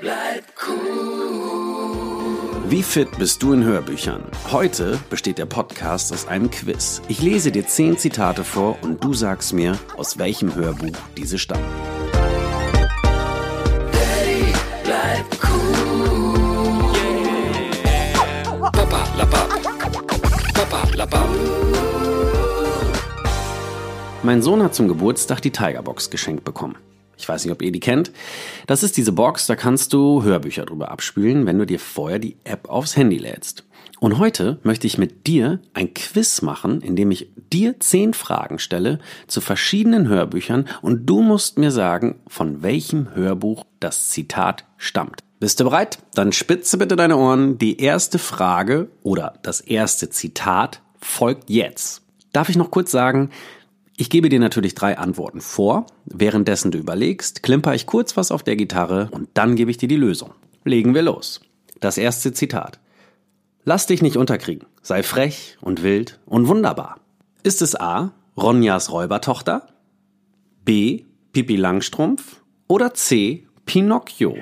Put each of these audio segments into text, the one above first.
Bleib cool. Wie fit bist du in Hörbüchern? Heute besteht der Podcast aus einem Quiz. Ich lese dir zehn Zitate vor und du sagst mir, aus welchem Hörbuch diese stammen. Daddy, bleib cool. Papa, la Papp. Papa, la Papp. Mein Sohn hat zum Geburtstag die Tigerbox geschenkt bekommen. Ich weiß nicht, ob ihr die kennt. Das ist diese Box, da kannst du Hörbücher drüber abspielen, wenn du dir vorher die App aufs Handy lädst. Und heute möchte ich mit dir ein Quiz machen, in dem ich dir zehn Fragen stelle zu verschiedenen Hörbüchern und du musst mir sagen, von welchem Hörbuch das Zitat stammt. Bist du bereit? Dann spitze bitte deine Ohren. Die erste Frage oder das erste Zitat folgt jetzt. Darf ich noch kurz sagen, ich gebe dir natürlich drei Antworten vor. Währenddessen du überlegst, klimper ich kurz was auf der Gitarre und dann gebe ich dir die Lösung. Legen wir los. Das erste Zitat. Lass dich nicht unterkriegen. Sei frech und wild und wunderbar. Ist es A. Ronjas Räubertochter? B. Pippi Langstrumpf? Oder C. Pinocchio?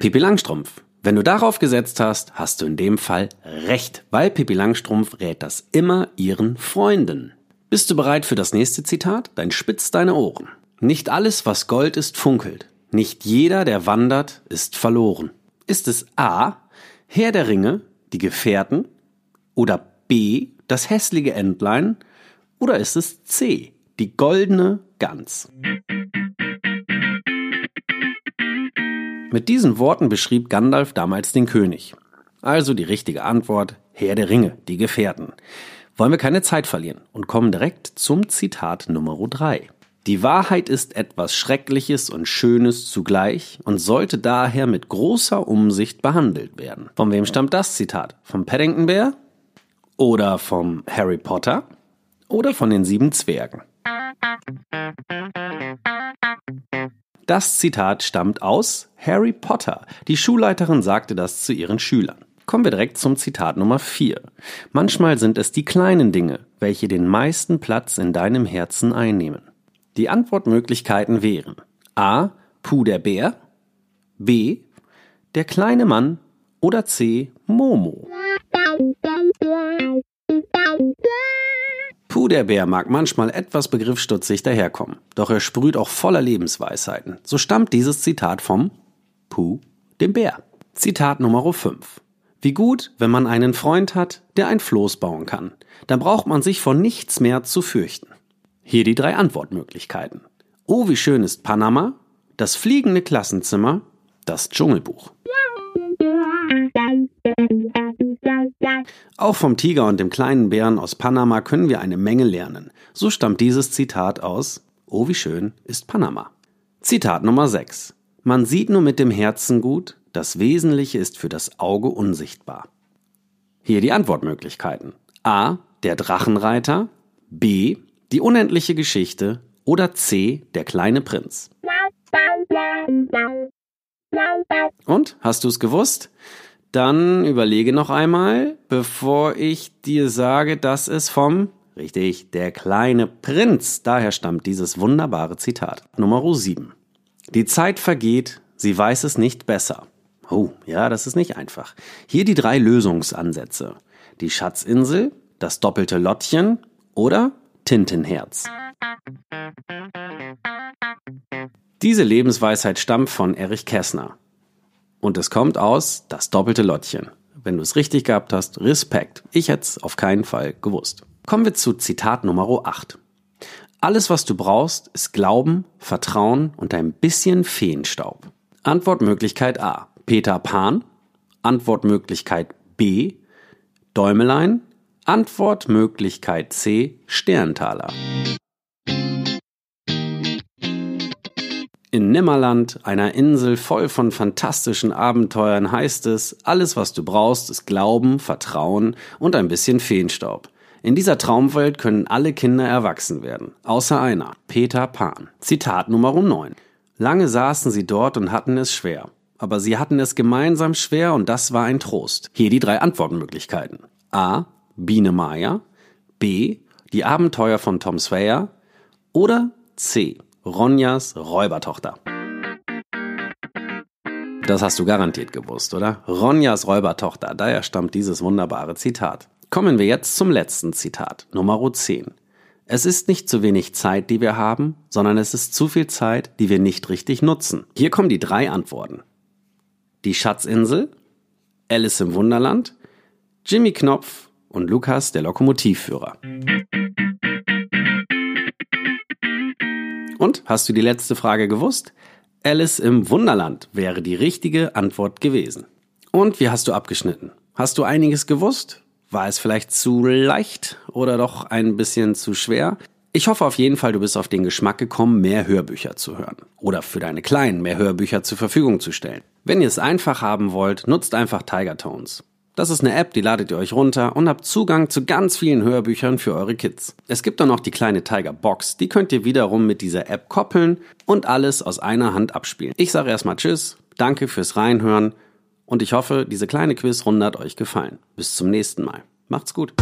Pippi Langstrumpf. Wenn du darauf gesetzt hast, hast du in dem Fall recht, weil Pippi Langstrumpf rät das immer ihren Freunden. Bist du bereit für das nächste Zitat? Dann spitz deine Ohren. Nicht alles, was Gold ist, funkelt. Nicht jeder, der wandert, ist verloren. Ist es A. Herr der Ringe, die Gefährten? Oder B. Das hässliche Entlein? Oder ist es C. Die goldene Gans? Mit diesen Worten beschrieb Gandalf damals den König. Also die richtige Antwort, Herr der Ringe, die Gefährten. Wollen wir keine Zeit verlieren und kommen direkt zum Zitat Nummer 3. Die Wahrheit ist etwas Schreckliches und Schönes zugleich und sollte daher mit großer Umsicht behandelt werden. Von wem stammt das Zitat? Vom Paddington Bear? Oder vom Harry Potter? Oder von den sieben Zwergen? Das Zitat stammt aus Harry Potter. Die Schulleiterin sagte das zu ihren Schülern. Kommen wir direkt zum Zitat Nummer 4. Manchmal sind es die kleinen Dinge, welche den meisten Platz in deinem Herzen einnehmen. Die Antwortmöglichkeiten wären A. Puh der Bär, B. Der kleine Mann oder C. Momo. Der Bär mag manchmal etwas begriffsstutzig daherkommen, doch er sprüht auch voller Lebensweisheiten. So stammt dieses Zitat vom Puh dem Bär. Zitat Nummer 5. Wie gut, wenn man einen Freund hat, der ein Floß bauen kann. Dann braucht man sich vor nichts mehr zu fürchten. Hier die drei Antwortmöglichkeiten. Oh, wie schön ist Panama, das fliegende Klassenzimmer, das Dschungelbuch. Auch vom Tiger und dem kleinen Bären aus Panama können wir eine Menge lernen. So stammt dieses Zitat aus Oh, wie schön ist Panama. Zitat Nummer 6. Man sieht nur mit dem Herzen gut, das Wesentliche ist für das Auge unsichtbar. Hier die Antwortmöglichkeiten. A. Der Drachenreiter. B. Die unendliche Geschichte. Oder C. Der kleine Prinz. Und, hast du es gewusst? Dann überlege noch einmal, bevor ich dir sage, dass es vom, richtig, der kleine Prinz, daher stammt dieses wunderbare Zitat. Nummer 7. Die Zeit vergeht, sie weiß es nicht besser. Oh, ja, das ist nicht einfach. Hier die drei Lösungsansätze. Die Schatzinsel, das doppelte Lottchen oder Tintenherz. Diese Lebensweisheit stammt von Erich Kästner. Und es kommt aus das doppelte Lottchen. Wenn du es richtig gehabt hast, Respekt. Ich hätte es auf keinen Fall gewusst. Kommen wir zu Zitat Nummer 8. Alles, was du brauchst, ist Glauben, Vertrauen und ein bisschen Feenstaub. Antwortmöglichkeit A. Peter Pan. Antwortmöglichkeit B. Däumelein. Antwortmöglichkeit C. Sterntaler. In Nimmerland, einer Insel voll von fantastischen Abenteuern, heißt es, alles was du brauchst, ist Glauben, Vertrauen und ein bisschen Feenstaub. In dieser Traumwelt können alle Kinder erwachsen werden, außer einer, Peter Pan. Zitat Nummer 9. Lange saßen sie dort und hatten es schwer. Aber sie hatten es gemeinsam schwer und das war ein Trost. Hier die drei Antwortmöglichkeiten. A. Biene Maya. B. Die Abenteuer von Tom Sawyer. Oder C. Ronjas Räubertochter. Das hast du garantiert gewusst, oder? Ronjas Räubertochter, daher stammt dieses wunderbare Zitat. Kommen wir jetzt zum letzten Zitat, Nummer 10. Es ist nicht zu wenig Zeit, die wir haben, sondern es ist zu viel Zeit, die wir nicht richtig nutzen. Hier kommen die drei Antworten. Die Schatzinsel, Alice im Wunderland, Jimmy Knopf und Lukas, der Lokomotivführer. Und hast du die letzte Frage gewusst? Alice im Wunderland wäre die richtige Antwort gewesen. Und wie hast du abgeschnitten? Hast du einiges gewusst? War es vielleicht zu leicht oder doch ein bisschen zu schwer? Ich hoffe auf jeden Fall, du bist auf den Geschmack gekommen, mehr Hörbücher zu hören. Oder für deine Kleinen mehr Hörbücher zur Verfügung zu stellen. Wenn ihr es einfach haben wollt, nutzt einfach Tiger Tones. Das ist eine App, die ladet ihr euch runter und habt Zugang zu ganz vielen Hörbüchern für eure Kids. Es gibt dann noch die kleine Tiger Box, die könnt ihr wiederum mit dieser App koppeln und alles aus einer Hand abspielen. Ich sage erstmal Tschüss, danke fürs Reinhören und ich hoffe, diese kleine Quizrunde hat euch gefallen. Bis zum nächsten Mal. Macht's gut.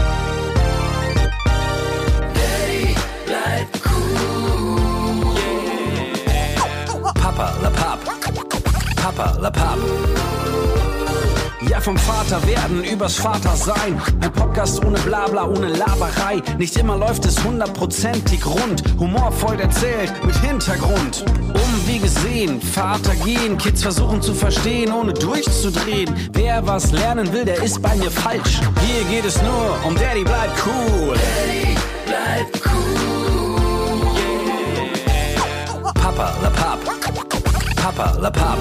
Papa la Papp. Papa la Papp. Ja, vom Vater werden übers Vater sein. Ein Podcast ohne Blabla, ohne Laberei. Nicht immer läuft es hundertprozentig rund. Humorvoll erzählt, mit Hintergrund. Umwege sehen, Vater gehen. Kids versuchen zu verstehen, ohne durchzudrehen. Wer was lernen will, der ist bei mir falsch. Hier geht es nur um Daddy bleibt cool. Daddy bleibt cool. Papa la Papp. Papa la Papp.